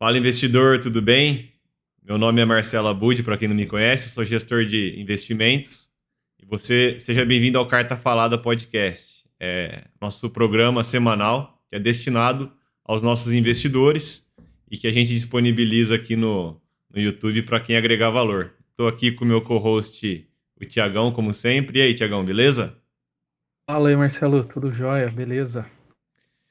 Fala investidor, tudo bem? Meu nome é Marcelo Abud, para quem não me conhece, sou gestor de investimentos. E você seja bem-vindo ao Carta Falada Podcast, é nosso programa semanal que é destinado aos nossos investidores e que a gente disponibiliza aqui no, no YouTube para quem agregar valor. Estou aqui com o meu co-host, o Tiagão, como sempre. E aí, Tiagão, beleza? Fala aí, Marcelo, tudo jóia, beleza?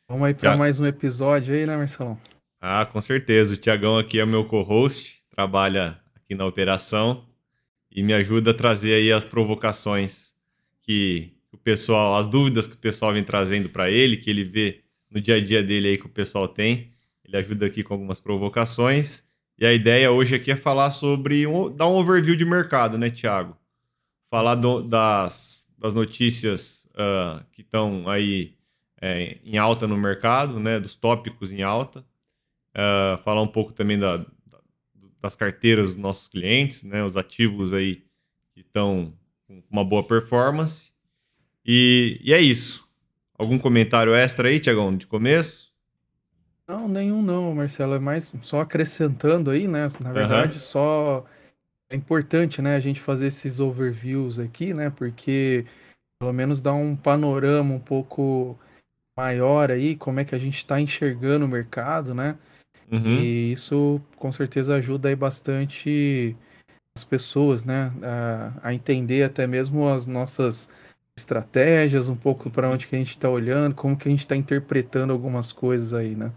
Vamos aí para mais um episódio aí, né, Marcelão? Ah, com certeza. O Tiagão aqui é meu co-host, trabalha aqui na operação e me ajuda a trazer aí as provocações que o pessoal, as dúvidas que o pessoal vem trazendo para ele, que ele vê no dia a dia dele aí que o pessoal tem. Ele ajuda aqui com algumas provocações. E a ideia hoje aqui é falar sobre, um, dar um overview de mercado, né, Tiago? Falar do, das, das notícias uh, que estão aí é, em alta no mercado, né, dos tópicos em alta uh, falar um pouco também da, das carteiras dos nossos clientes, né, os ativos aí que estão com uma boa performance. E, e é isso. Algum comentário extra aí, Tiagão, de começo? Não, nenhum não, Marcelo. É mais só acrescentando aí, né? Na verdade, uhum. só é importante, né, a gente fazer esses overviews aqui, né? Porque pelo menos dá um panorama um pouco maior aí, como é que a gente está enxergando o mercado, né? Uhum. E isso com certeza ajuda aí bastante as pessoas, né, a, a entender até mesmo as nossas estratégias, um pouco para onde que a gente está olhando, como que a gente está interpretando algumas coisas aí, né?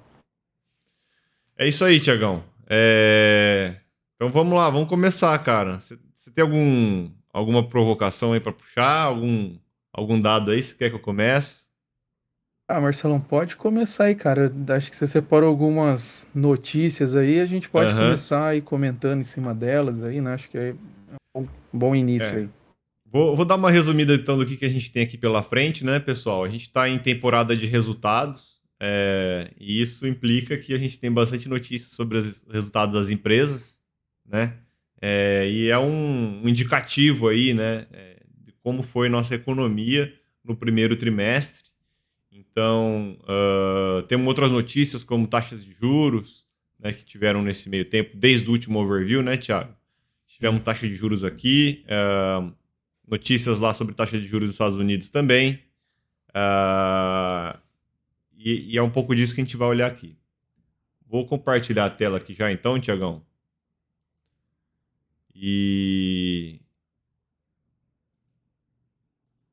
É isso aí, Tiagão. É... Então vamos lá, vamos começar, cara. Você tem algum, alguma provocação aí para puxar? Algum, algum dado aí? Você quer que eu comece? Ah, Marcelão, pode começar aí, cara. Acho que você separou algumas notícias aí, a gente pode uhum. começar aí comentando em cima delas aí, né? Acho que é um bom início é. aí. Vou, vou, dar uma resumida então do que, que a gente tem aqui pela frente, né, pessoal? A gente está em temporada de resultados é, e isso implica que a gente tem bastante notícias sobre os resultados das empresas, né? É, e é um, um, indicativo aí, né, é, de como foi nossa economia no primeiro trimestre. Então, uh, temos outras notícias como taxas de juros, né, que tiveram nesse meio tempo, desde o último overview, né, Tiago? Tivemos taxa de juros aqui, uh, notícias lá sobre taxa de juros dos Estados Unidos também. Uh, e, e, é um pouco disso que a gente vai olhar aqui. Vou compartilhar a tela aqui já então, Tiagão. E.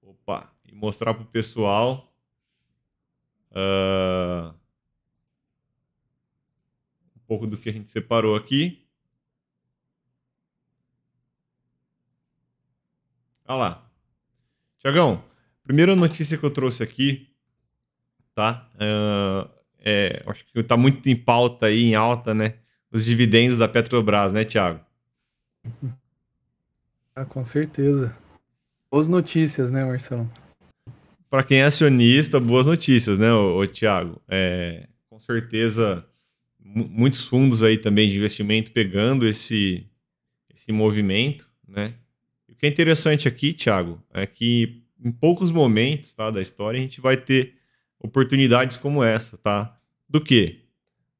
Opa! E mostrar para o pessoal Uh, um pouco do que a gente separou aqui. Olha lá. Tiagão, primeira notícia que eu trouxe aqui, tá? Uh, é, acho que está muito em pauta aí, em alta, né? Os dividendos da Petrobras, né, Tiago? Ah, com certeza. Boas notícias, né, Marcelo? Para quem é acionista, boas notícias, né, o, Tiago? É, com certeza, muitos fundos aí também de investimento pegando esse, esse movimento, né? E o que é interessante aqui, Tiago, é que em poucos momentos tá, da história a gente vai ter oportunidades como essa, tá? Do que?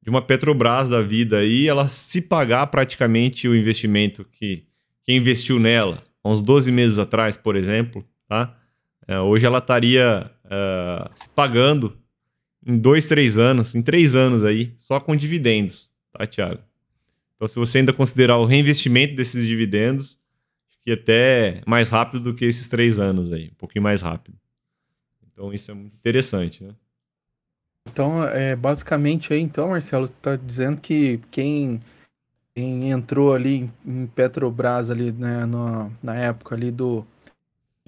De uma Petrobras da vida aí, ela se pagar praticamente o investimento que quem investiu nela uns 12 meses atrás, por exemplo, tá? É, hoje ela estaria uh, se pagando em dois, três anos, em três anos aí, só com dividendos, tá, Thiago? Então, se você ainda considerar o reinvestimento desses dividendos, acho que até mais rápido do que esses três anos aí, um pouquinho mais rápido. Então, isso é muito interessante, né? Então, é, basicamente aí, então, Marcelo, está dizendo que quem, quem entrou ali em Petrobras ali, né, na, na época ali do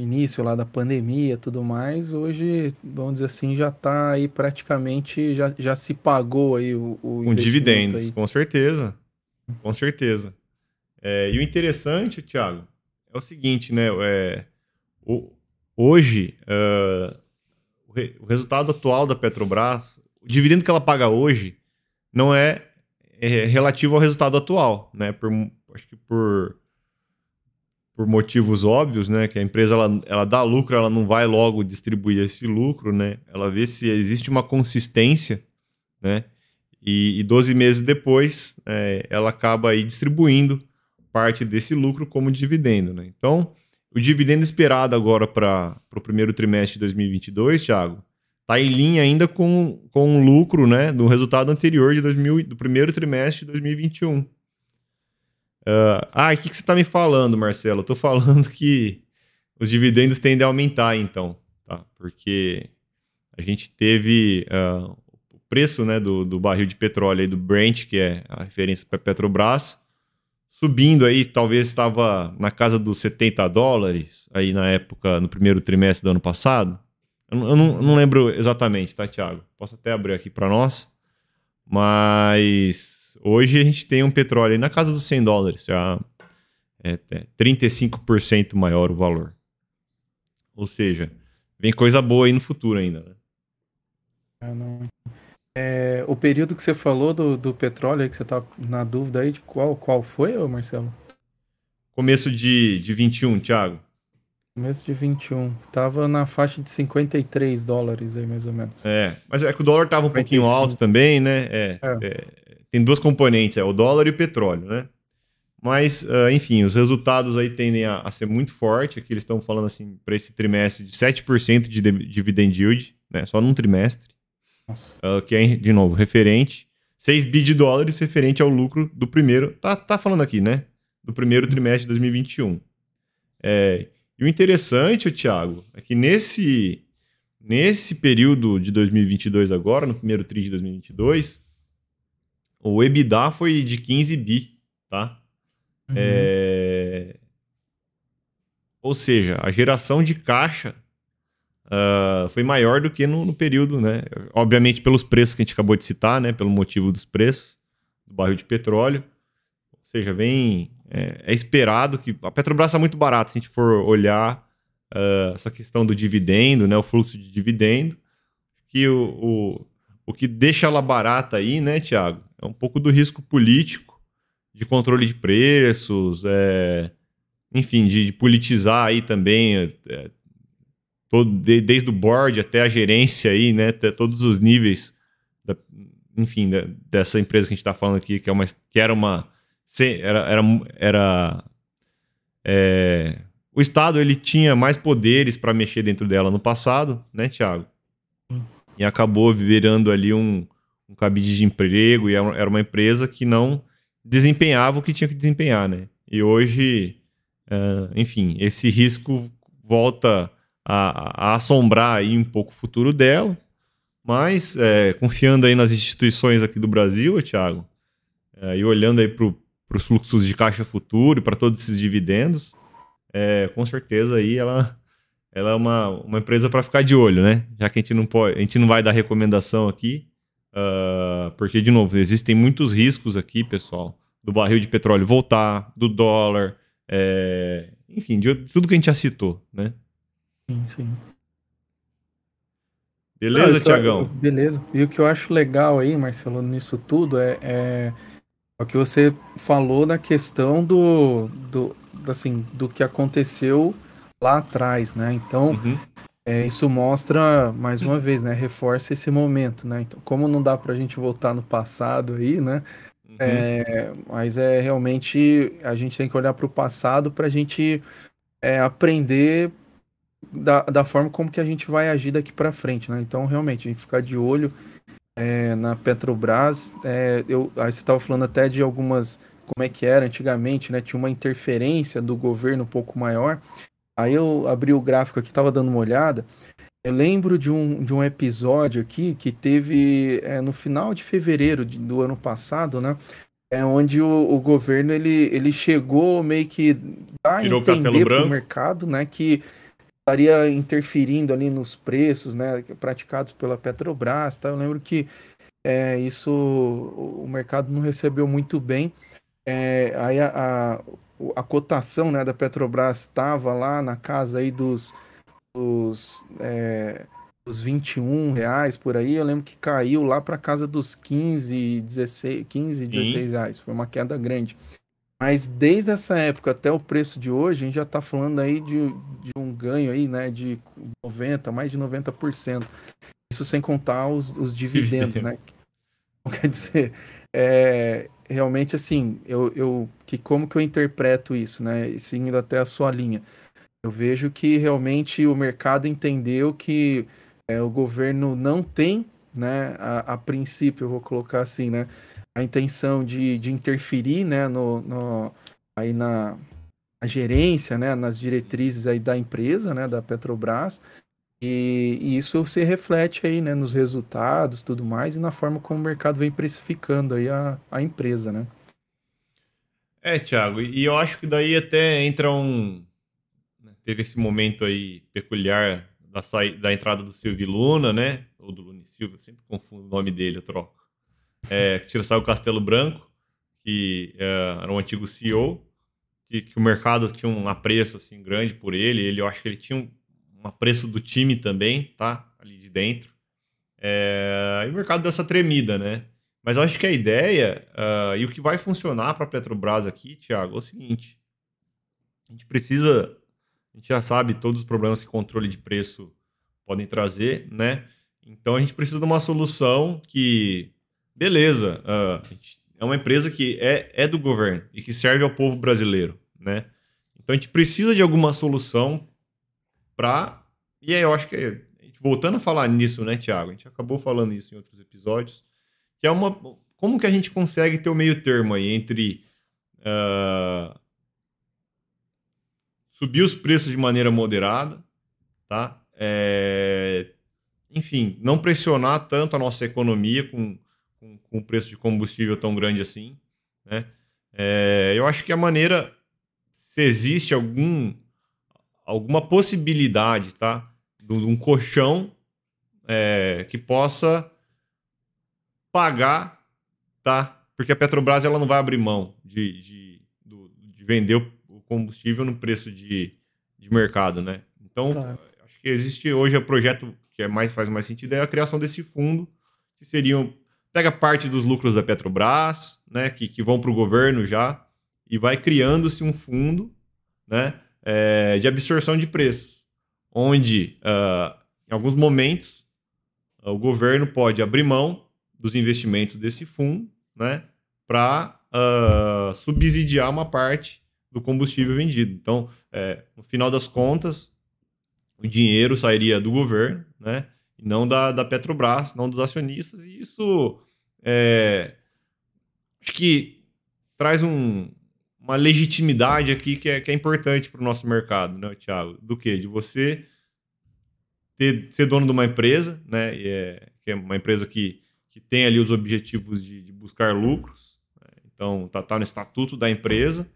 início lá da pandemia tudo mais, hoje, vamos dizer assim, já está aí praticamente, já, já se pagou aí o, o Com dividendos, aí. com certeza. Com certeza. É, e o interessante, Thiago, é o seguinte, né? É, o, hoje, uh, o, re, o, resultado atual da Petrobras, o dividendo que ela paga hoje, não é, é relativo ao resultado atual, né? Por, acho que por por motivos óbvios, né? Que a empresa ela, ela dá lucro, ela não vai logo distribuir esse lucro, né? Ela vê se existe uma consistência, né? e, e 12 meses depois é, ela acaba aí distribuindo parte desse lucro como dividendo. Né? Então, o dividendo esperado agora para o primeiro trimestre de 2022, Thiago, está em linha ainda com, com o lucro né, do resultado anterior de 2000, do primeiro trimestre de 2021. Uh, ah, o que, que você está me falando, Marcelo? Estou falando que os dividendos tendem a aumentar, então, tá? Porque a gente teve uh, o preço né, do, do barril de petróleo aí, do Brent, que é a referência para Petrobras, subindo aí, talvez estava na casa dos 70 dólares, aí na época, no primeiro trimestre do ano passado. Eu, eu, não, eu não, lembro exatamente, tá, Thiago? Posso até abrir aqui para nós. Mas hoje a gente tem um petróleo aí na casa dos 100 dólares, já é, é 35% maior o valor. Ou seja, vem coisa boa aí no futuro ainda, né? É, o período que você falou do, do petróleo, aí que você tá na dúvida aí de qual, qual foi, Marcelo? Começo de, de 21, Thiago. Começo de 21. Tava na faixa de 53 dólares aí, mais ou menos. É, mas é que o dólar tava um 55. pouquinho alto também, né? É, é. É, tem duas componentes, é o dólar e o petróleo, né? Mas, uh, enfim, os resultados aí tendem a, a ser muito fortes. Aqui eles estão falando assim, para esse trimestre, de 7% de dividend yield, né? Só num trimestre. Uh, que é, de novo, referente. 6 bi de dólares referente ao lucro do primeiro. Tá, tá falando aqui, né? Do primeiro trimestre de 2021. É, e o interessante, Thiago, é que nesse, nesse período de 2022 agora, no primeiro tri de 2022, o EBITDA foi de 15 bi, tá? Uhum. É... Ou seja, a geração de caixa uh, foi maior do que no, no, período, né? Obviamente pelos preços que a gente acabou de citar, né? Pelo motivo dos preços do barril de petróleo. Ou seja, vem é, é esperado que a Petrobras está muito barata se a gente for olhar uh, essa questão do dividendo, né? O fluxo de dividendo, que o, o, o que deixa ela barata aí, né, Tiago? É um pouco do risco político de controle de preços, é, enfim, de, de, politizar aí também, é, todo, de, desde o board até a gerência aí, né, até todos os níveis, da, enfim, da, dessa empresa que a gente está falando aqui, que, é uma, que era uma, era, era, era é, o Estado ele tinha mais poderes para mexer dentro dela no passado, né, Tiago? E acabou virando ali um, um cabide de emprego e era uma empresa que não desempenhava o que tinha que desempenhar, né? E hoje, uh, enfim, esse risco volta a, a, assombrar aí um pouco o futuro dela, mas é, confiando aí nas instituições aqui do Brasil, Thiago, é, e olhando aí para os fluxos de caixa futuro e para todos esses dividendos, é, com certeza aí ela, ela é uma, uma empresa para ficar de olho, né? Já que a gente não pode, a gente não vai dar recomendação aqui, Uh, porque, de novo, existem muitos riscos aqui, pessoal, do barril de petróleo voltar, do dólar, é, enfim, de tudo que a gente já citou, né? Sim, sim. Beleza, Tiagão? Beleza. E o que eu acho legal aí, Marcelo, nisso tudo é, é, o que você falou na questão do, do, assim, do que aconteceu lá atrás, né? Então, uhum. É, isso mostra, mais uma vez, né? Reforça esse momento, né? Então, como não dá para a gente voltar no passado aí, né? Uhum. É, mas é realmente a gente tem que olhar para o passado para a gente é, aprender da, da forma como que a gente vai agir daqui para frente, né? Então, realmente, a gente ficar de olho é, na Petrobras. É, eu, aí você estava falando até de algumas, como é que era antigamente, né? Tinha uma interferência do governo um pouco maior. Aí eu abri o gráfico aqui, tava dando uma olhada. Eu lembro de um, de um episódio aqui que teve é, no final de fevereiro de, do ano passado, né? É onde o, o, governo ele, ele chegou meio que a Tirou entender para o mercado, né? Que estaria interferindo ali nos preços, né? Praticados pela Petrobras, tá? Eu lembro que é, isso o mercado não recebeu muito bem. É, aí a, a a cotação né, da Petrobras estava lá na casa aí dos, dos, é, dos 21 reais por aí. Eu lembro que caiu lá para casa dos 15, 16, 15, 16 reais. Foi uma queda grande. Mas desde essa época até o preço de hoje, a gente já está falando aí de, de, um ganho aí, né, de 90, mais de 90%. Isso sem contar os, os dividendos, né? quer dizer, é, realmente assim, eu, eu que como que eu interpreto isso, né? E seguindo até a sua linha. Eu vejo que realmente o mercado entendeu que é, o governo não tem, né, a, a, princípio, eu vou colocar assim, né, a intenção de, de interferir, né, no, no aí na, na gerência, né, nas diretrizes aí da empresa, né, da Petrobras, e, e, isso se reflete aí, né, nos resultados, tudo mais, e na forma como o mercado vem precificando aí a, a empresa, né? É, Thiago, e eu acho que daí até entra um. Né, teve esse momento aí peculiar da, sa... da entrada do Silvio Luna, né? Ou do Lune Silva, sempre confundo o nome dele, eu troco. É, tira o Castelo Branco, que é, era um antigo CEO, que, que, o mercado tinha um apreço assim grande por ele. Ele, eu acho que ele tinha um, um apreço do time também, tá? Ali de dentro. É, e o mercado deu essa tremida, né? Mas eu acho que a ideia uh, e o que vai funcionar para a Petrobras aqui, Thiago, é o seguinte: a gente precisa, a gente já sabe todos os problemas que controle de preço podem trazer, né? Então a gente precisa de uma solução que, beleza, uh, é uma empresa que é, é do governo e que serve ao povo brasileiro, né? Então a gente precisa de alguma solução para. E aí eu acho que, voltando a falar nisso, né, Tiago? A gente acabou falando isso em outros episódios, que é uma. Como que a gente consegue ter o meio termo aí entre. Uh, subir os preços de maneira moderada, tá? É, enfim, não pressionar tanto a nossa economia com, com, com o preço de combustível tão grande assim, né? É, eu acho que a maneira, se existe algum alguma possibilidade, tá? De um colchão é, que possa pagar, tá? Porque a Petrobras ela não vai abrir mão de, de, de vender o combustível no preço de, de mercado, né? Então, claro. acho que existe hoje o projeto que é mais, faz mais sentido é a criação desse fundo, que seriam pega parte dos lucros da Petrobras, né, que, que vão para o governo já, e vai criando-se um fundo, né, é, de absorção de preços, onde, uh, em alguns momentos, uh, o governo pode abrir mão dos investimentos desse fundo né, para uh, ah, subsidiar uma parte do combustível vendido. Então, é, no final das contas, o dinheiro sairia do governo, né, e não da, da Petrobras, não dos acionistas, e isso é, acho que traz um, uma legitimidade aqui que é, que é importante para o nosso mercado, né, Thiago? Do que? De você ter, ser dono de uma empresa, né? É, que é uma empresa que, que tem ali os objetivos de, de buscar lucros. Né? Então, tá, tá no estatuto da empresa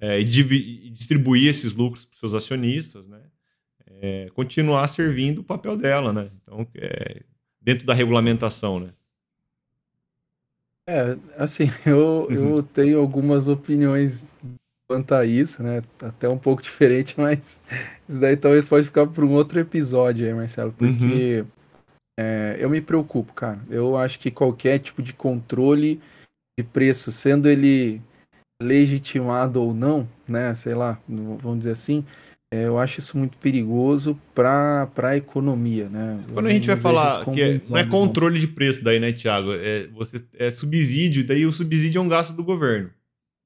é, e, e, distribuir esses lucros para os seus acionistas, né? É, continuar servindo o papel dela, né? Então, é, dentro da regulamentação, né? É, assim, eu, eu uhum. tenho algumas opiniões quanto a isso, né? Até um pouco diferente, mas isso daí talvez pode ficar para um outro episódio aí, Marcelo, porque uhum. é, eu me preocupo, cara. Eu acho que qualquer tipo de controle de preço, sendo ele legitimado ou não, né? Sei lá, vamos dizer assim, é, eu acho isso muito perigoso para a economia, né? Quando a gente vai falar que é, não é controle de preço daí, né, Tiago? É, você, é subsídio, daí o subsídio é um gasto do governo,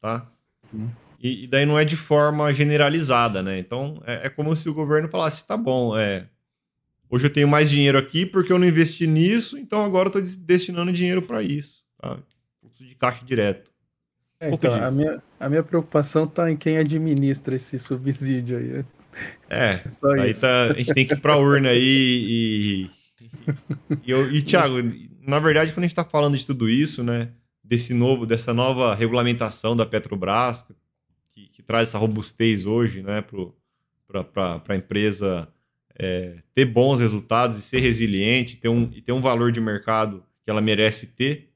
tá? Hum. E, e, daí não é de forma generalizada, né? Então é, é, como se o governo falasse, tá bom, é, hoje eu tenho mais dinheiro aqui porque eu não investi nisso, então agora eu estou destinando dinheiro para isso, tá? Fluxo de caixa direto. É, então, a minha, a minha preocupação está em quem administra esse subsídio aí. É, Só aí tá, a gente tem que ir para a urna aí e. E, e, e Thiago, na verdade, quando a gente está falando de tudo isso, né? Desse novo, dessa nova regulamentação da Petrobras, que, que traz essa robustez hoje, né, para a empresa é, ter bons resultados e ser resiliente, ter um, e ter um valor de mercado que ela merece ter,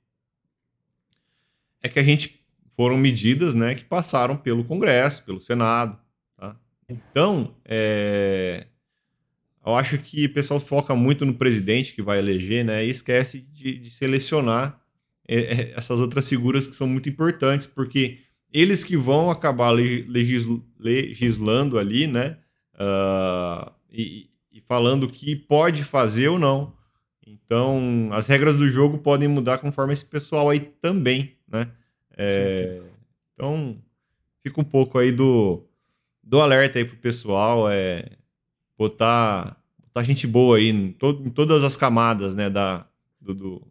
é que a gente foram medidas né, que passaram pelo Congresso, pelo Senado. Tá? Então, é, eu acho que o pessoal foca muito no presidente que vai eleger né, e esquece de, de selecionar é, é essas outras figuras que são muito importantes, porque eles que vão acabar legisl legislando ali, né? Uh, e, e, falando o que pode fazer ou não. Então, as regras do jogo podem mudar conforme esse pessoal aí também, né? É, então, fica um pouco aí do, do alerta aí pro pessoal, é botar, botar gente boa aí em, to, em todas as camadas, né, da, do, do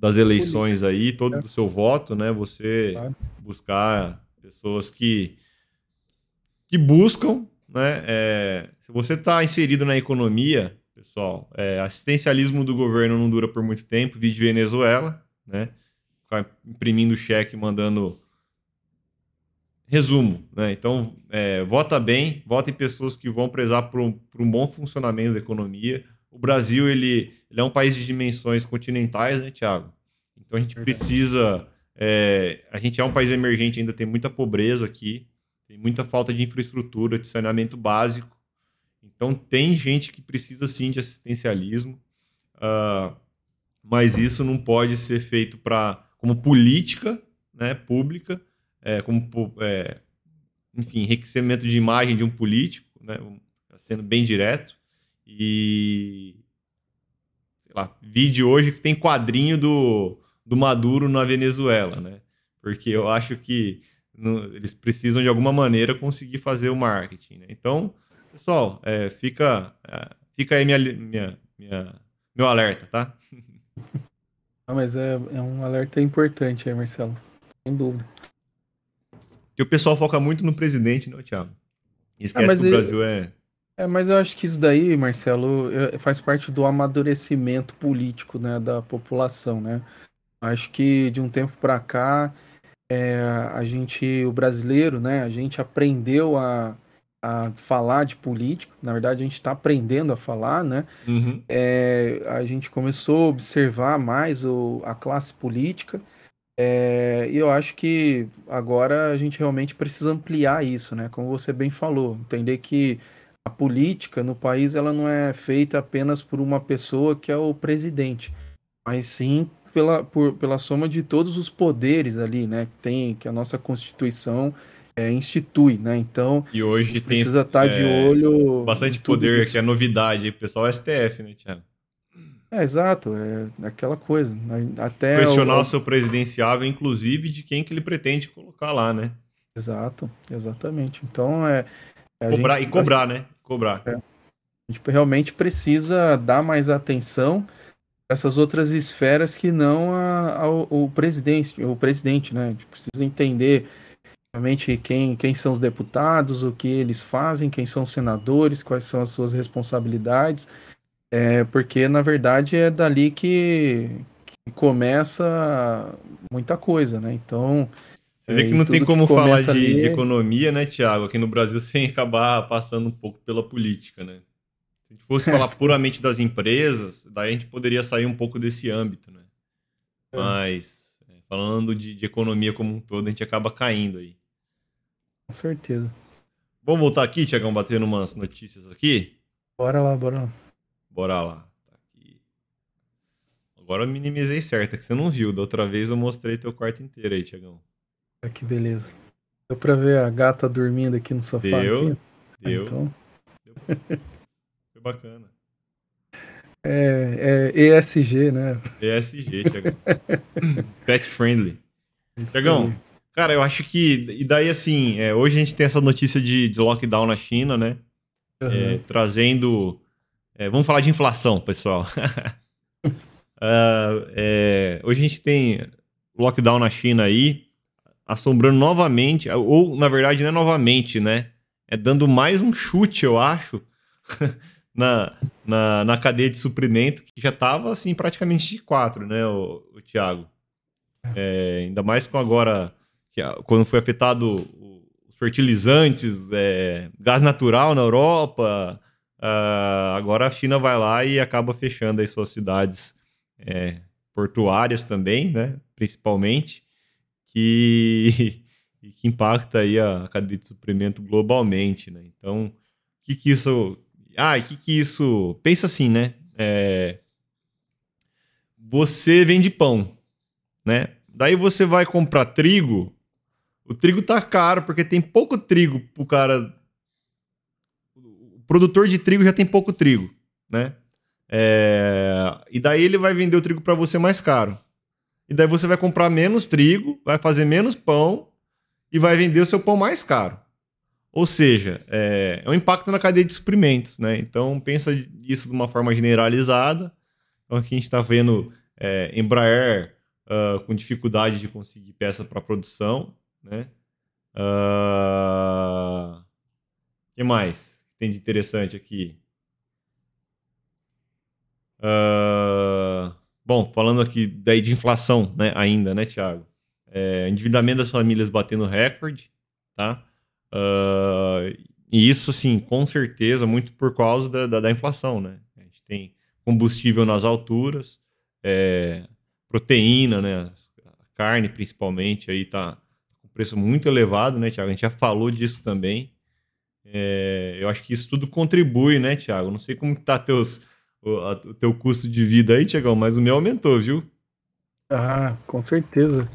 das eleições aí, todo o seu voto, né? Você buscar pessoas que, que buscam, né? É, se você está inserido na economia, pessoal, é, assistencialismo do governo não dura por muito tempo, vídeo Venezuela, né? Ficar imprimindo cheque, mandando resumo, né? Então, é, vota bem, vota em pessoas que vão prezar por um, por um bom funcionamento da economia. O Brasil, ele, ele é um país de dimensões continentais, né, Tiago? Então a gente precisa. É, a gente é um país emergente, ainda tem muita pobreza aqui, tem muita falta de infraestrutura, de saneamento básico. Então tem gente que precisa sim de assistencialismo, uh, mas isso não pode ser feito para como política né, pública, é, como é, enfim, enriquecimento de imagem de um político, né, sendo bem direto. E sei lá, vídeo hoje que tem quadrinho do do Maduro na Venezuela, né? Porque eu acho que no, eles precisam de alguma maneira conseguir fazer o marketing. Né? Então, pessoal, é, fica, é, fica aí minha, minha, minha, meu alerta, tá? Ah, mas é, é um alerta importante aí, Marcelo. Sem dúvida. Que o pessoal foca muito no presidente, né, Thiago? E esquece ah, que o Brasil é. É, mas eu acho que isso daí, Marcelo, é, faz parte do amadurecimento político né, da população, né? Acho que de um tempo para cá, é, a gente, o brasileiro, né, a gente aprendeu a, a falar de política. Na verdade, a gente está aprendendo a falar, né? Uhum. É, a gente começou a observar mais o, a classe política. É, e eu acho que agora a gente realmente precisa ampliar isso, né? Como você bem falou, entender que a política no país ela não é feita apenas por uma pessoa que é o presidente, mas sim pela, por, pela soma de todos os poderes ali, né? Que tem que a nossa Constituição é, institui, né? Então e hoje precisa estar tá de é, olho. Bastante poder, isso. que é novidade aí, pessoal é STF, né, Tiago? É, exato, é aquela coisa. Né? Até Questionar o, o seu presidenciável, inclusive, de quem que ele pretende colocar lá, né? Exato, exatamente. Então é. Cobrar, gente, e cobrar, né? Cobrar. É, a gente realmente precisa dar mais atenção essas outras esferas que não a, a, o presidente, o presidente, né? A gente precisa entender realmente quem, quem são os deputados, o que eles fazem, quem são os senadores, quais são as suas responsabilidades, é, porque na verdade é dali que, que começa muita coisa, né? Então você vê que não tem como falar de, ali... de, economia, né, Tiago, aqui no Brasil sem acabar passando um pouco pela política, né? Se a gente fosse falar puramente das empresas, daí a gente poderia sair um pouco desse âmbito, né? É. Mas, é, falando de, de, economia como um todo, a gente acaba caindo aí. Com certeza. Vamos voltar aqui, Tiagão, batendo umas notícias aqui? Bora lá, bora lá. Bora lá. Tá Agora eu minimizei certo, é que você não viu. Da outra vez eu mostrei teu quarto inteiro aí, Tiagão. Ah, que beleza. Deu pra ver a gata dormindo aqui no sofá? Deu, aqui? deu. Ah, então... deu. Foi bacana. É, é ESG, né? ESG, Tiagão. Pet friendly. Tiagão, cara, eu acho que. E daí, assim, é, hoje a gente tem essa notícia de, de lockdown na China, né? Uhum. É, trazendo. É, vamos falar de inflação, pessoal. uh, hoje a gente tem lockdown na China aí, assombrando novamente, ou na verdade não é novamente, né? É dando mais um chute, eu acho, na, na, na cadeia de suprimento, que já estava assim praticamente de quatro, né, o, o Thiago? É, ainda mais com agora, quando foi afetado os fertilizantes, é, gás natural na Europa, uh, agora a China vai lá e acaba fechando as suas cidades é, portuárias também, né, principalmente, que, que impacta aí a cadeia de suprimento globalmente, né? Então, o que, que isso ah, o que que isso... Pensa assim, né? É... Você vende pão, né? Daí você vai comprar trigo, o trigo tá caro porque tem pouco trigo pro cara... O produtor de trigo já tem pouco trigo, né? É... E daí ele vai vender o trigo para você mais caro. E daí você vai comprar menos trigo, vai fazer menos pão e vai vender o seu pão mais caro. Ou seja, é, é um impacto na cadeia de suprimentos, né? Então pensa isso de uma forma generalizada. Então aqui a gente está vendo é, Embraer uh, com dificuldade de conseguir peça para produção, né? Uh, que mais tem de interessante aqui? Uh, bom, falando aqui daí de inflação, né? Ainda, né, Thiago? É, endividamento das famílias batendo recorde, tá? Uh, e isso, assim, com certeza, muito por causa da, da, da, inflação, né? A gente tem combustível nas alturas, é, proteína, né? A carne, principalmente, aí tá preço muito elevado, né, Tiago? A gente já falou disso também. É, eu acho que isso tudo contribui, né, Tiago? Não sei como que tá teus, o, a, o teu custo de vida aí, Tiagão, mas o meu aumentou, viu? Ah, com certeza.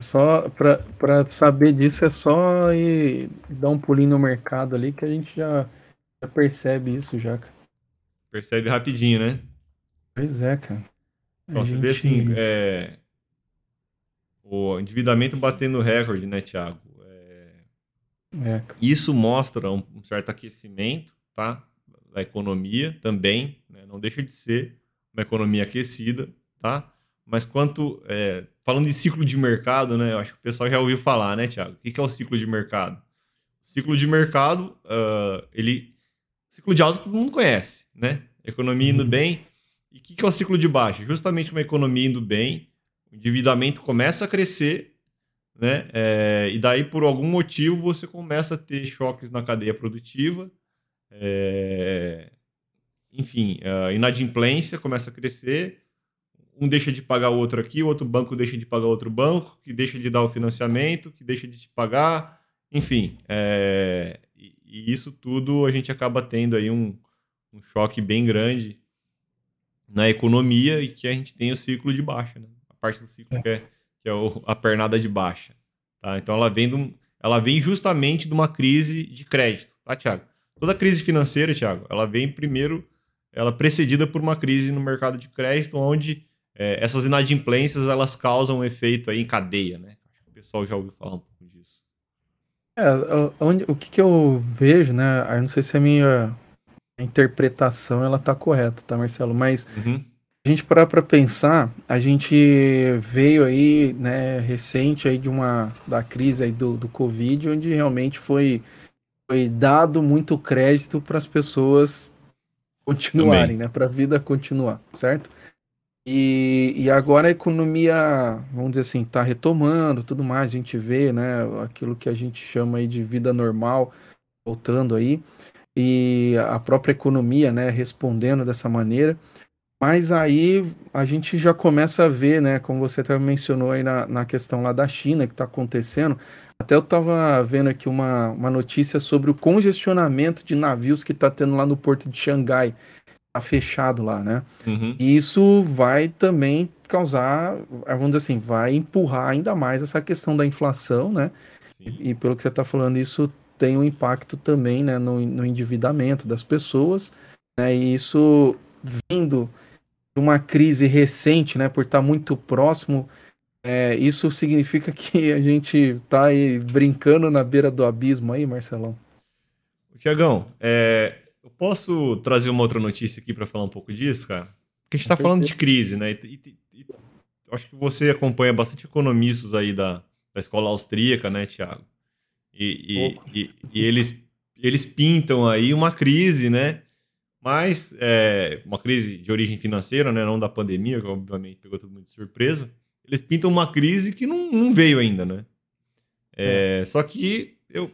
Só para saber disso é só ir dar um pulinho no mercado ali que a gente já, já percebe isso já. Percebe rapidinho, né? Pois é, cara. Então, você vê assim, é... o endividamento batendo recorde, né, Thiago? É... É, isso mostra um, um, certo aquecimento, tá? Da economia também, né? não deixa de ser uma economia aquecida, tá? Mas quanto. É, falando de ciclo de mercado, né? Eu acho que o pessoal já ouviu falar, né, Tiago? O que é o ciclo de mercado? O ciclo de mercado, uh, ele. Ciclo de alta todo mundo conhece, né? Economia indo uhum. bem. E o que, que é o ciclo de baixa? Justamente uma economia indo bem, o endividamento começa a crescer, né? É, e daí, por algum motivo, você começa a ter choques na cadeia produtiva. É, enfim, a inadimplência começa a crescer um deixa de pagar o outro aqui, o outro banco deixa de pagar outro banco, que deixa de dar o financiamento, que deixa de te pagar, enfim. É, e, e, isso tudo a gente acaba tendo aí um, um, choque bem grande na economia e que a gente tem o ciclo de baixa, né? Parte do ciclo que é, que é o, a pernada de baixa. Tá? Então ela vem, um, ela vem justamente de uma crise de crédito, tá, Tiago? Toda crise financeira, Tiago, ela vem primeiro, ela é precedida por uma crise no mercado de crédito, onde é, essas inadimplências elas causam um efeito aí em cadeia, né? O pessoal já ouviu falar um pouco disso. É, onde, o que, que eu vejo, né? Eu não sei se a minha interpretação ela tá correta, tá, Marcelo? Mas uhum. A gente parar para pensar, a gente veio aí, né, recente aí de uma da crise aí do, do Covid, onde realmente foi, foi dado muito crédito para as pessoas continuarem, Também. né? Para a vida continuar, certo? E, e agora a economia, vamos dizer assim, está retomando tudo mais, a gente vê, né, aquilo que a gente chama aí de vida normal voltando aí, e a própria economia, né, respondendo dessa maneira. Mas aí a gente já começa a ver, né, como você até mencionou aí na, na questão lá da China, que está acontecendo. Até eu estava vendo aqui uma, uma notícia sobre o congestionamento de navios que está tendo lá no porto de Xangai tá fechado lá, né? Uhum. E isso vai também causar, vamos dizer assim, vai empurrar ainda mais essa questão da inflação, né? E, e, pelo que você está falando, isso tem um impacto também né, no, no endividamento das pessoas, né? E isso vindo de uma crise recente, né? Por estar tá muito próximo, é, isso significa que a gente está aí brincando na beira do abismo aí, Marcelão? Tiagão, é, eu posso trazer uma outra notícia aqui para falar um pouco disso, cara? Porque a gente está falando de crise, né? E, e, e, acho que você acompanha bastante economistas aí da, da escola austríaca, né, Thiago? E, e, e, eles, eles pintam aí uma crise, né? Mas é, uma crise de origem financeira, né? Não da pandemia, que obviamente pegou todo mundo de surpresa. Eles pintam uma crise que não, não veio ainda, né? É, é. Só que eu,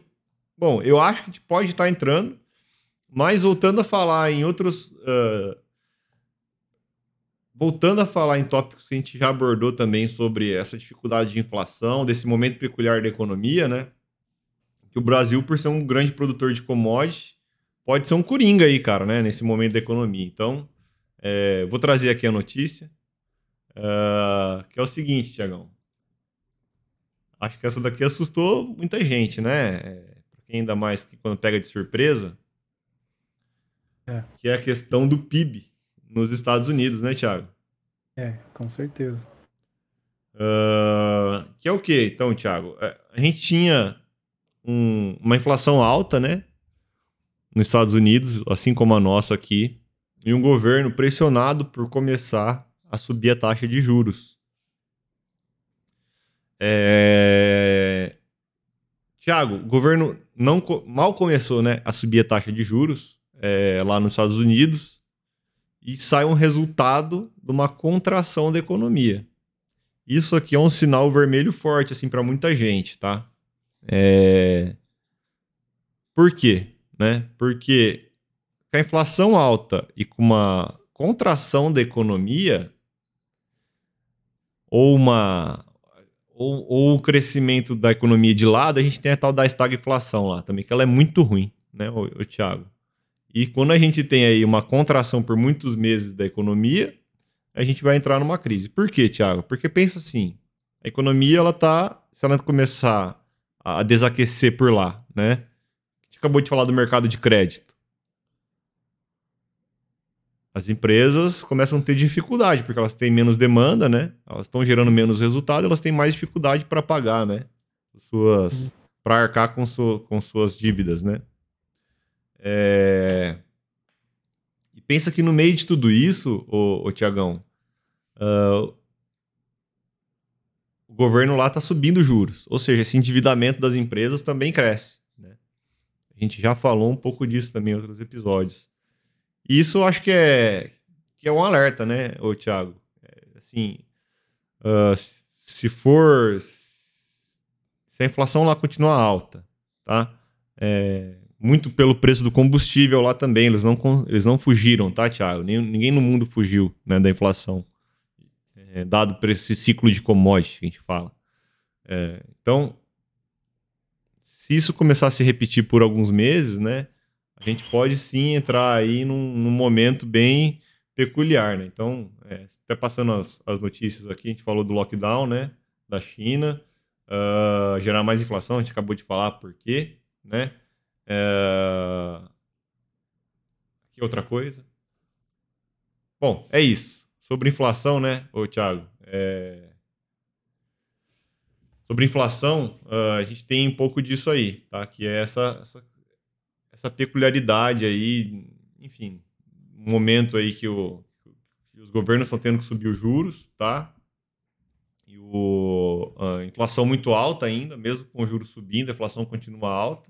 bom, eu acho que a gente pode estar entrando mas voltando a falar em outros. Uh, voltando a falar em tópicos que a gente já abordou também sobre essa dificuldade de inflação, desse momento peculiar da economia, né? Que o Brasil, por ser um grande produtor de commodities, pode ser um coringa aí, cara, né? Nesse momento da economia. Então, é, vou trazer aqui a notícia, uh, que é o seguinte, Tiagão. Acho que essa daqui assustou muita gente, né? É, ainda mais que quando pega de surpresa. é. que é a questão do PIB nos Estados Unidos, né, Thiago? É, com certeza. Uh, que é o que, então, Thiago? É, a gente tinha um, uma inflação alta, né? Nos Estados Unidos, assim como a nossa aqui, e um governo pressionado por começar a subir a taxa de juros. É... Tiago, o governo não mal começou né, a subir a taxa de juros é, lá nos Estados Unidos e sai um resultado de uma contração da economia. Isso aqui é um sinal vermelho forte assim para muita gente, tá? É... Por quê? Né? Porque com a inflação alta e com uma contração da economia ou uma ou, ou, o crescimento da economia de lado, a gente tem a tal da estagflação lá também, que ela é muito ruim, né, o, o Thiago? E quando a gente tem aí uma contração por muitos meses da economia, a gente vai entrar numa crise. Por quê, Thiago? Porque pensa assim, a economia ela tá, se ela começar a desaquecer por lá, né? Acabou de falar do mercado de crédito. As empresas começam a ter dificuldade, porque elas têm menos demanda, né? Elas estão gerando menos resultado, elas têm mais dificuldade para pagar, né? Suas, uhum. para arcar com, su, com suas dívidas, né? É... E pensa que no meio de tudo isso, o, o Tiagão, uh, o governo lá está subindo juros. Ou seja, esse endividamento das empresas também cresce. A gente já falou um pouco disso também em outros episódios. E isso acho que é, que é um alerta, né, ô Thiago? É, assim, uh, se for. Se a inflação lá continuar alta, tá? É, muito pelo preço do combustível lá também. Eles não, eles não fugiram, tá, Thiago? Ninguém no mundo fugiu né, da inflação, é, dado por esse ciclo de commodity que a gente fala. É, então, se isso começar a se repetir por alguns meses, né, a gente pode sim entrar aí num, num momento bem peculiar, né? Então, é, até passando as, as notícias aqui, a gente falou do lockdown, né, da China, uh, gerar mais inflação, a gente acabou de falar por quê, né? É... Que outra coisa? Bom, é isso. Sobre inflação, né, ô Thiago? É... Sobre inflação, uh, a gente tem um pouco disso aí, tá? Que é essa, essa, essa peculiaridade aí, enfim, um momento aí que, o, que os governos estão tendo que subir os juros, tá? E o, a inflação muito alta ainda, mesmo com os juros subindo, a inflação continua alta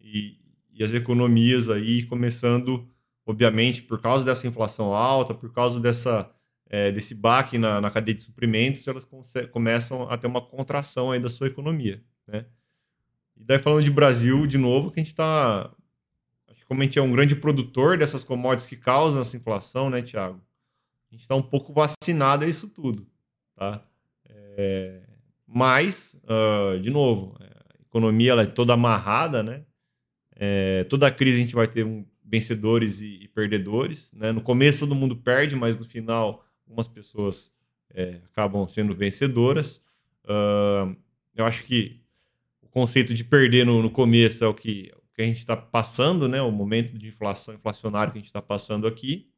e, e as economias aí começando, obviamente, por causa dessa inflação alta, por causa dessa, é, desse baque na, na, cadeia de suprimentos, elas começam a ter uma contração aí da sua economia, né? E daí falando de Brasil, de novo, que a gente está... Como a gente é um grande produtor dessas commodities que causam essa inflação, né, Tiago? A gente está um pouco vacinado a isso tudo, tá? É, mas, uh, de novo, a economia ela é toda amarrada, né? É, toda crise a gente vai ter um, vencedores e, e perdedores. Né? No começo todo mundo perde, mas no final algumas pessoas é, acabam sendo vencedoras. Uh, eu acho que o conceito de perder no, no começo é o que, o que a gente está passando, né? o momento de inflação inflacionário que a gente está passando aqui.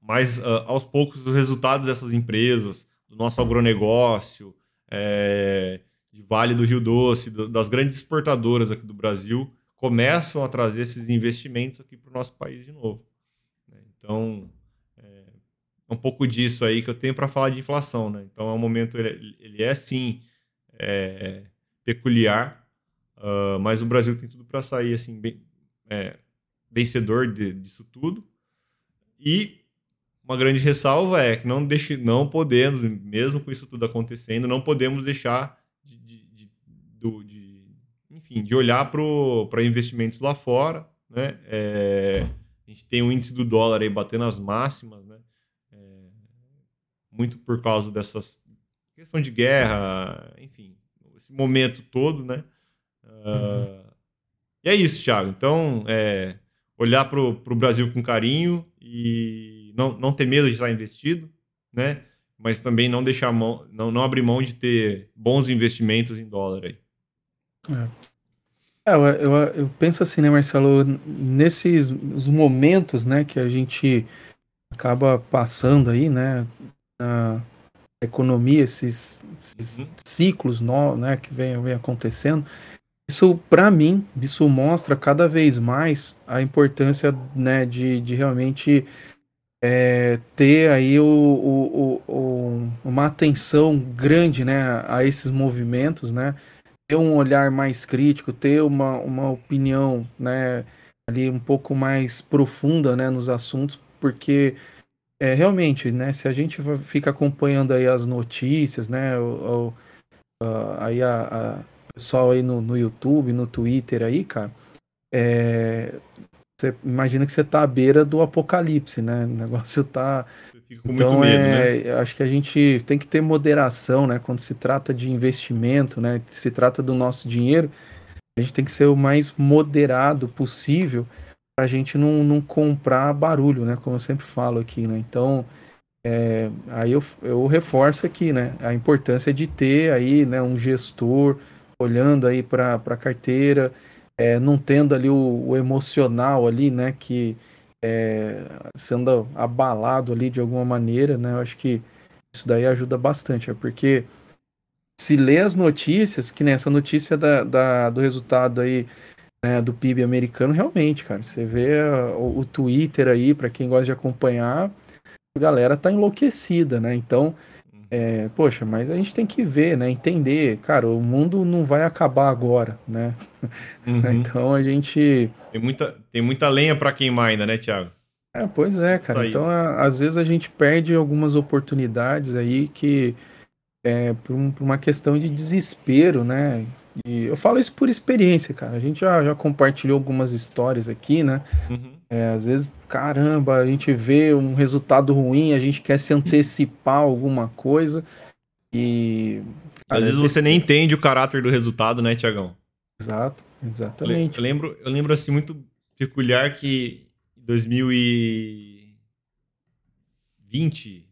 Mas uh, aos poucos os resultados dessas empresas, do nosso agronegócio, é, de Vale do Rio Doce, do, das grandes exportadoras aqui do Brasil, começam a trazer esses investimentos aqui para o nosso país de novo. Né? Então, um pouco disso aí que eu tenho para falar de inflação. Né? Então, é um momento, ele, ele é sim é, peculiar, uh, mas o Brasil tem tudo para sair assim, bem, é, vencedor de, disso tudo. E uma grande ressalva é que não, deixe, não podemos, mesmo com isso tudo acontecendo, não podemos deixar de, de, de, de enfim, de olhar para investimentos lá fora, né? É, a gente tem o índice do dólar aí batendo as máximas? É, muito por causa dessas questão de guerra, enfim, esse momento todo, né? Uh, e é isso, Thiago. Então, é, olhar para o Brasil com carinho e não, não ter medo de estar investido, né? Mas também não deixar mão, não, não abrir mão de ter bons investimentos em dólar aí. É. É, eu, eu, eu, penso assim, né, Marcelo, nesses momentos, né, que a gente acaba passando aí, né, na economia, esses, esses uhum. ciclos no, né, que vem, vem acontecendo, isso, para mim, isso mostra cada vez mais a importância, né, de, de realmente é, ter aí o, o, o, uma atenção grande, né, a esses movimentos, né, ter um olhar mais crítico, ter uma, uma opinião, né, ali um pouco mais profunda, né, nos assuntos, porque é, realmente, né, se a gente fica acompanhando aí as notícias, né, o, aí a, a pessoal aí no, no YouTube, no Twitter aí, cara, é, você imagina que você tá à beira do apocalipse, né? O negócio tá. então, medo, é, né? acho que a gente tem que ter moderação, né? Quando se trata de investimento, né? Se trata do nosso dinheiro, a gente tem que ser o mais moderado possível para a gente não, não comprar barulho, né? Como eu sempre falo aqui, né? Então, é, aí eu, eu reforço aqui, né? A importância de ter aí, né? Um gestor olhando aí para a carteira, é, não tendo ali o, o, emocional ali, né, que é, sendo abalado ali de alguma maneira, né, eu acho que isso daí ajuda bastante, é porque se lê as notícias, que nessa notícia da, da, do resultado aí né, do PIB americano, realmente, cara, você vê o, o Twitter aí, para quem gosta de acompanhar, a galera tá enlouquecida, né, então é, poxa, mas a gente tem que ver, né? Entender, cara, o mundo não vai acabar agora, né? Uhum. então a gente. Tem muita, tem muita lenha para queimar ainda, né, Thiago? É, pois é, cara. Então, a, às vezes a gente perde algumas oportunidades aí que é por, um, por uma questão de desespero, né? E eu falo isso por experiência, cara. A gente já, já compartilhou algumas histórias aqui, né? Uhum. É, às vezes, caramba, a gente vê um resultado ruim, a gente quer se antecipar alguma coisa e. Às vezes você nem entende o caráter do resultado, né, Tiagão? Exato, exatamente. Eu lembro, eu lembro assim muito peculiar que em 2020,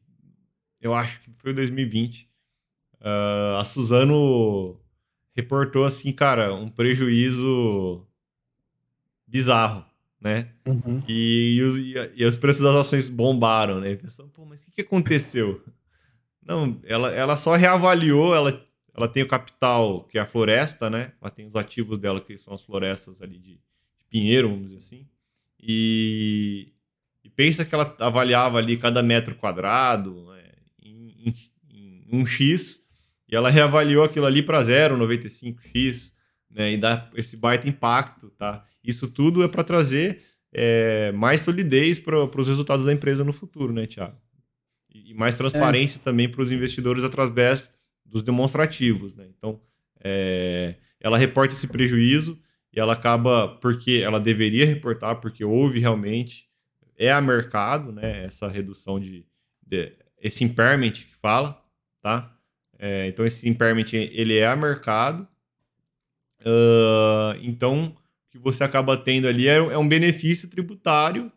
eu acho que foi 2020, uh, ah, a Suzano reportou assim, cara, um prejuízo bizarro, né? Uhum. E, e, os, e, os preços das ações bombaram, né? E pessoal, pô, mas o que, que aconteceu? Não, ela, ela só reavaliou, ela, ela tem o capital, que é a floresta, né? Ela tem os ativos dela, que são as florestas ali de, de pinheiro, vamos dizer assim. E, e, pensa que ela avaliava ali cada metro quadrado né? em, em, em um X e ela reavaliou aquilo ali para 0,95x, né? E dá esse baita impacto, tá? Isso tudo é para trazer é, mais solidez para os resultados da empresa no futuro, né, Tiago? E, e, mais transparência é. também para os investidores através dos demonstrativos, né? Então, é, ela reporta esse prejuízo e ela acaba porque ela deveria reportar porque houve realmente é a mercado, né? Essa redução de, de esse impairment que fala, tá? É, então, esse impairment ele é a mercado. Uh, então, o que você acaba tendo ali é, é um benefício tributário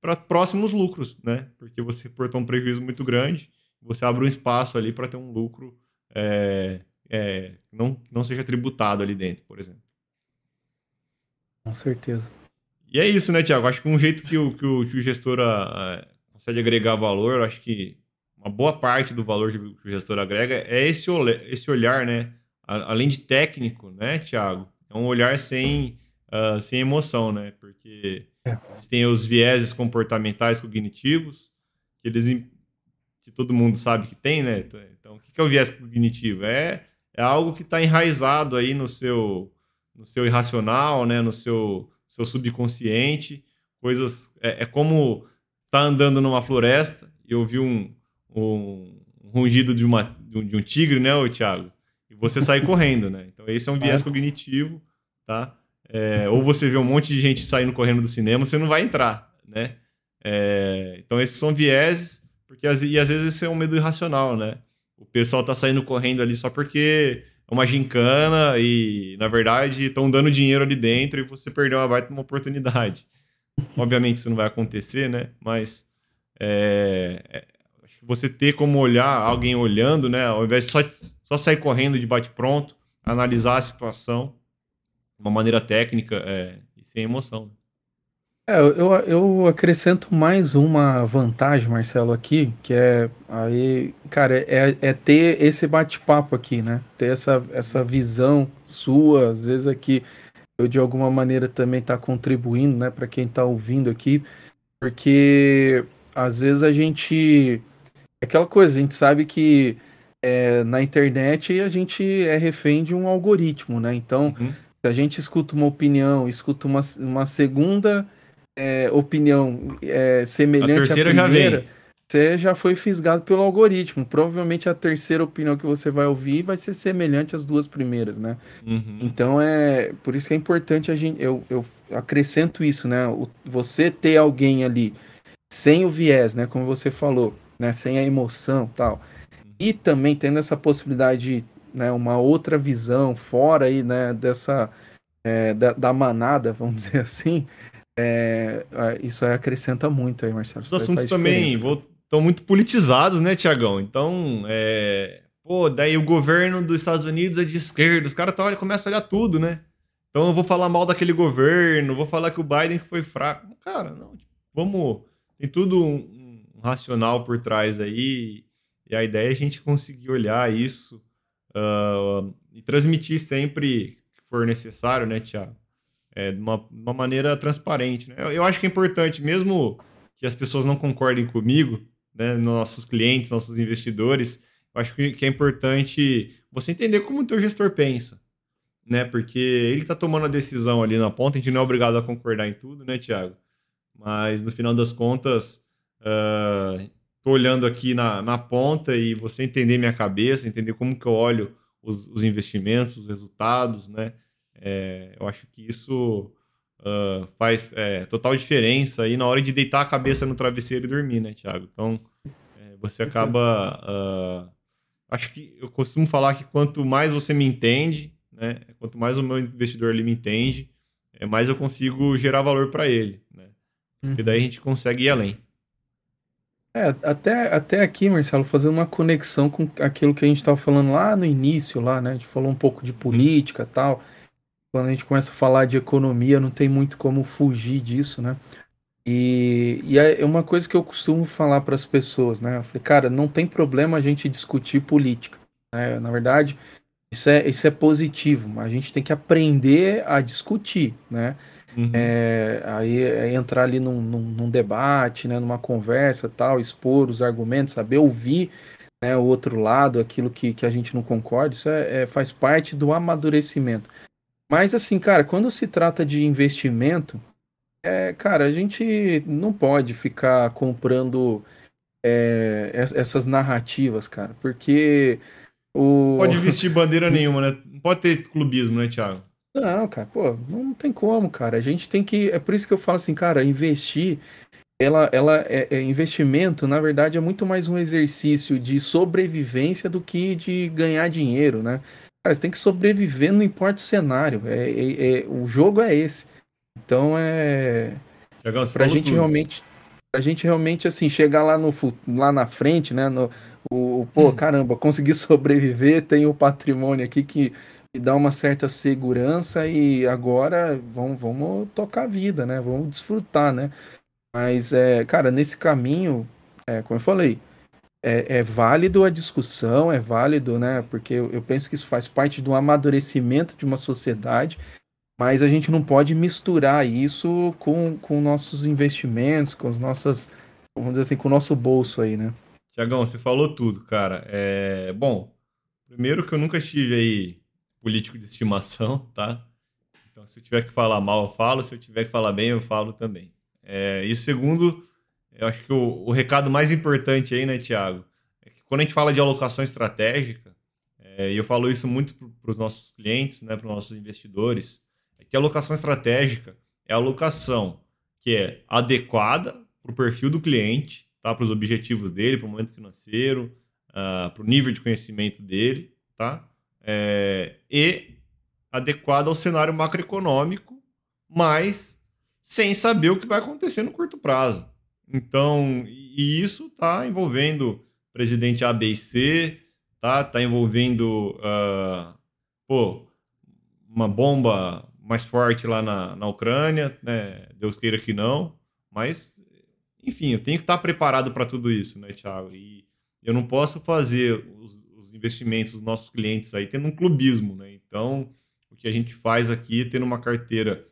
para próximos lucros, né? Porque você reportou um prejuízo muito grande, você abre um espaço ali para ter um lucro é, é, não, não seja tributado ali dentro, por exemplo. Com certeza. E é isso, né, Tiago? Acho que um jeito que o, que o, que o gestor a, a, consegue agregar valor, acho que uma boa parte do valor que o gestor agrega é esse, olhar, esse olhar, né? Além de técnico, né, Thiago? É um olhar sem, uh, sem emoção, né? Porque é. existem os vieses comportamentais cognitivos, que eles que todo mundo sabe que tem, né? Então, o que é o viés cognitivo? É, é algo que está enraizado aí no seu, no seu irracional, né? No seu, seu subconsciente. Coisas. É, é como tá andando numa floresta e ouvir um, um, rugido de, uma, de um tigre, né, Thiago? E você sai correndo, né? Então esse é um viés cognitivo, tá? É, ou você vê um monte de gente saindo correndo do cinema, você não vai entrar, né? É, então esses são vieses, porque e às vezes isso é um medo irracional, né? O pessoal tá saindo correndo ali só porque é uma gincana e, na verdade, estão dando dinheiro ali dentro e você perdeu uma baita uma oportunidade. Obviamente isso não vai acontecer, né? Mas é, é você ter como olhar, alguém olhando, né? Ao invés de só, só sair correndo de bate-pronto, analisar a situação. uma maneira técnica é, e sem emoção. É, eu, eu acrescento mais uma vantagem, Marcelo, aqui, que é aí, cara, é, é ter esse bate-papo aqui, né? Ter essa, essa visão sua, às vezes aqui eu de alguma maneira também tá contribuindo, né, para quem tá ouvindo aqui, porque às vezes a gente aquela coisa, a gente sabe que é, na internet a gente é refém de um algoritmo, né? Então, uhum. se a gente escuta uma opinião, escuta uma, uma segunda é, opinião é, semelhante à primeira, já você já foi fisgado pelo algoritmo. Provavelmente a terceira opinião que você vai ouvir vai ser semelhante às duas primeiras, né? Uhum. Então é por isso que é importante a gente. Eu, eu acrescento isso, né? O, você ter alguém ali sem o viés, né? Como você falou, né? Sem a emoção, tal. E também tendo essa possibilidade, né? Uma outra visão fora aí, né? Dessa é, da, da manada, vamos dizer assim. É, isso aí acrescenta muito aí, Marcelo. Os assuntos também estão muito politizados, né, Tiagão? Então, é... pô, daí o governo dos Estados Unidos é de esquerda, os caras tá, começam a olhar tudo, né? Então eu vou falar mal daquele governo, vou falar que o Biden foi fraco. Cara, não, tipo, vamos. Tem tudo um, um, racional por trás aí, e a ideia é a gente conseguir olhar isso uh, e transmitir sempre que for necessário, né, Tiago? é, de uma, uma maneira transparente. Né? Eu, eu, acho que é importante, mesmo que as pessoas não concordem comigo, né, nossos clientes, nossos investidores, eu acho que, que é importante você entender como o teu gestor pensa. Né? Porque ele está tomando a decisão ali na ponta, a gente não é obrigado a concordar em tudo, né, Tiago? Mas no final das contas, uh, tô olhando aqui na, na ponta e você entender minha cabeça, entender como que eu olho os, os investimentos, os resultados, né? É, eu acho que isso uh, faz é, total diferença aí na hora de deitar a cabeça no travesseiro e dormir, né, Thiago? Então, é, você acaba. Uh, acho que eu costumo falar que quanto mais você me entende, né, quanto mais o meu investidor ali me entende, é, mais eu consigo gerar valor para ele, né? Porque daí a uhum. gente consegue ir além. É, até, até aqui, Marcelo, fazendo uma conexão com aquilo que a gente estava falando lá no início, lá, né? A gente falou um pouco de política tal quando a gente começa a falar de economia, não tem muito como fugir disso, né? E, e é uma coisa que eu costumo falar para as pessoas, né? Eu falei, cara, não tem problema a gente discutir política. Né? Na verdade, isso é, isso é positivo, a gente tem que aprender a discutir, né? Uhum. É, aí é entrar ali num, num, num, debate, né, numa conversa tal, expor os argumentos, saber ouvir né, o outro lado, aquilo que, que a gente não concorda, isso é, é faz parte do amadurecimento. Mas assim, cara, quando se trata de investimento, é, cara, a gente não pode ficar comprando é, essas narrativas, cara, porque o... Pode vestir bandeira nenhuma, né? Não pode ter clubismo, né, Thiago? Não, cara, pô, não tem como, cara. A gente tem que. É por isso que eu falo assim, cara, investir. Ela, ela é, é investimento, na verdade, é muito mais um exercício de sobrevivência do que de ganhar dinheiro, né? Cara, você tem que sobreviver, não importa o cenário. É, é, é o jogo é esse. Então é. Legal, pra gente tudo. realmente. Pra gente realmente, assim, chegar lá, no, lá na frente, né? No, o, pô, hum. caramba, conseguir sobreviver, tem o patrimônio aqui que me dá uma certa segurança e agora vamos, vamos tocar a vida, né? Vamos desfrutar, né? Mas, é, cara, nesse caminho, é, como eu falei, é, é, válido a discussão, é válido, né? Porque eu, eu, penso que isso faz parte do amadurecimento de uma sociedade, mas a gente não pode misturar isso com, com nossos investimentos, com as nossas, vamos dizer assim, com o nosso bolso aí, né? Tiagão, você falou tudo, cara. É... Bom, primeiro que eu nunca tive aí político de estimação, tá? Então, se eu tiver que falar mal, eu falo. Se eu tiver que falar bem, eu falo também. É... E segundo, eu acho que o, o recado mais importante aí, né, Tiago, é que quando a gente fala de alocação estratégica, é, e eu falo isso muito para os nossos clientes, né, para os nossos investidores, é que a alocação estratégica é a alocação que é adequada para o perfil do cliente, tá, para os objetivos dele, para o momento financeiro, uh, para o nível de conhecimento dele, tá, é, e adequada ao cenário macroeconômico, mas sem saber o que vai acontecer no curto prazo. Então, e isso está envolvendo presidente A, B e C, tá? Tá envolvendo, uh, pô, uma bomba, mais forte lá na, na Ucrânia, né? Deus queira que não, mas enfim, eu tenho que estar preparado para tudo isso, né, Thiago? E eu não posso fazer os, os, investimentos dos nossos clientes aí tendo um clubismo, né? Então, o que a gente faz aqui é tendo uma carteira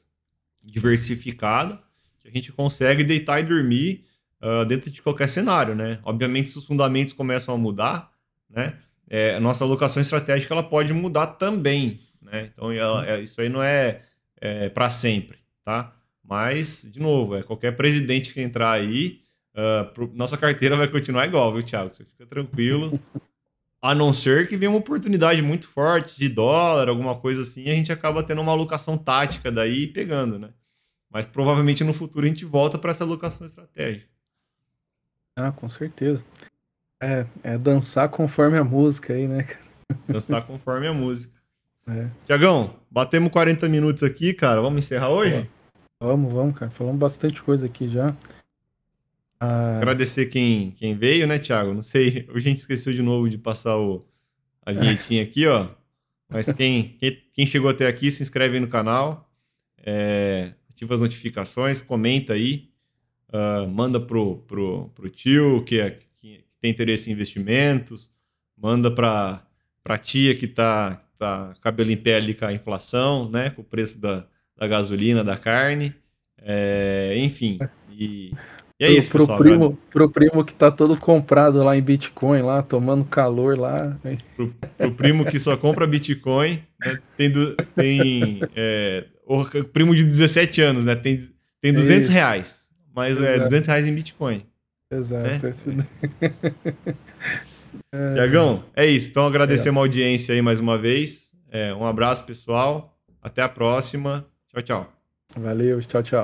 diversificada, que a gente consegue deitar e dormir uh, dentro de qualquer cenário, né? Obviamente, se os fundamentos começam a mudar, né? É, a nossa alocação estratégica ela pode mudar também, né? Então, ela, é, isso aí não é, é para sempre, tá? Mas, de novo, é qualquer presidente que entrar aí, uh, nossa carteira vai continuar igual, viu, Thiago? Você fica tranquilo. A não ser que venha uma oportunidade muito forte de dólar, alguma coisa assim, a gente acaba tendo uma alocação tática daí pegando, né? Mas provavelmente no futuro a gente volta para essa alocação estratégica. Ah, com certeza. É, é dançar conforme a música aí, né, cara? Dançar conforme a música. É. Tiagão, batemos 40 minutos aqui, cara. Vamos encerrar hoje? Vamos, vamos, cara. Falamos bastante coisa aqui já. Ah... Agradecer quem, quem veio, né, Thiago? Não sei, a gente esqueceu de novo de passar o, a vinhetinha aqui, ó. Mas quem, quem, quem, chegou até aqui, se inscreve aí no canal, é, ativa as notificações, comenta aí, uh, manda pro, pro, pro tio que, é, que tem interesse em investimentos, manda para pra tia que tá, tá cabelo em pé ali com a inflação, né, com o preço da, da gasolina, da carne, é, enfim. E, e é pro, isso, pro pessoal. Primo, pro primo que tá todo comprado lá em Bitcoin, lá, tomando calor lá. Pro, pro primo que só compra Bitcoin, né, tem, do, tem é, o primo de 17 anos, né? Tem, tem 200 isso. reais, mas é Exato. é 200 reais em Bitcoin. Exato. Né? Esse... Tiagão, é isso. Então, agradecer uma audiência aí mais uma vez. É, um abraço, pessoal. Até a próxima. Tchau, tchau. Valeu, tchau, tchau.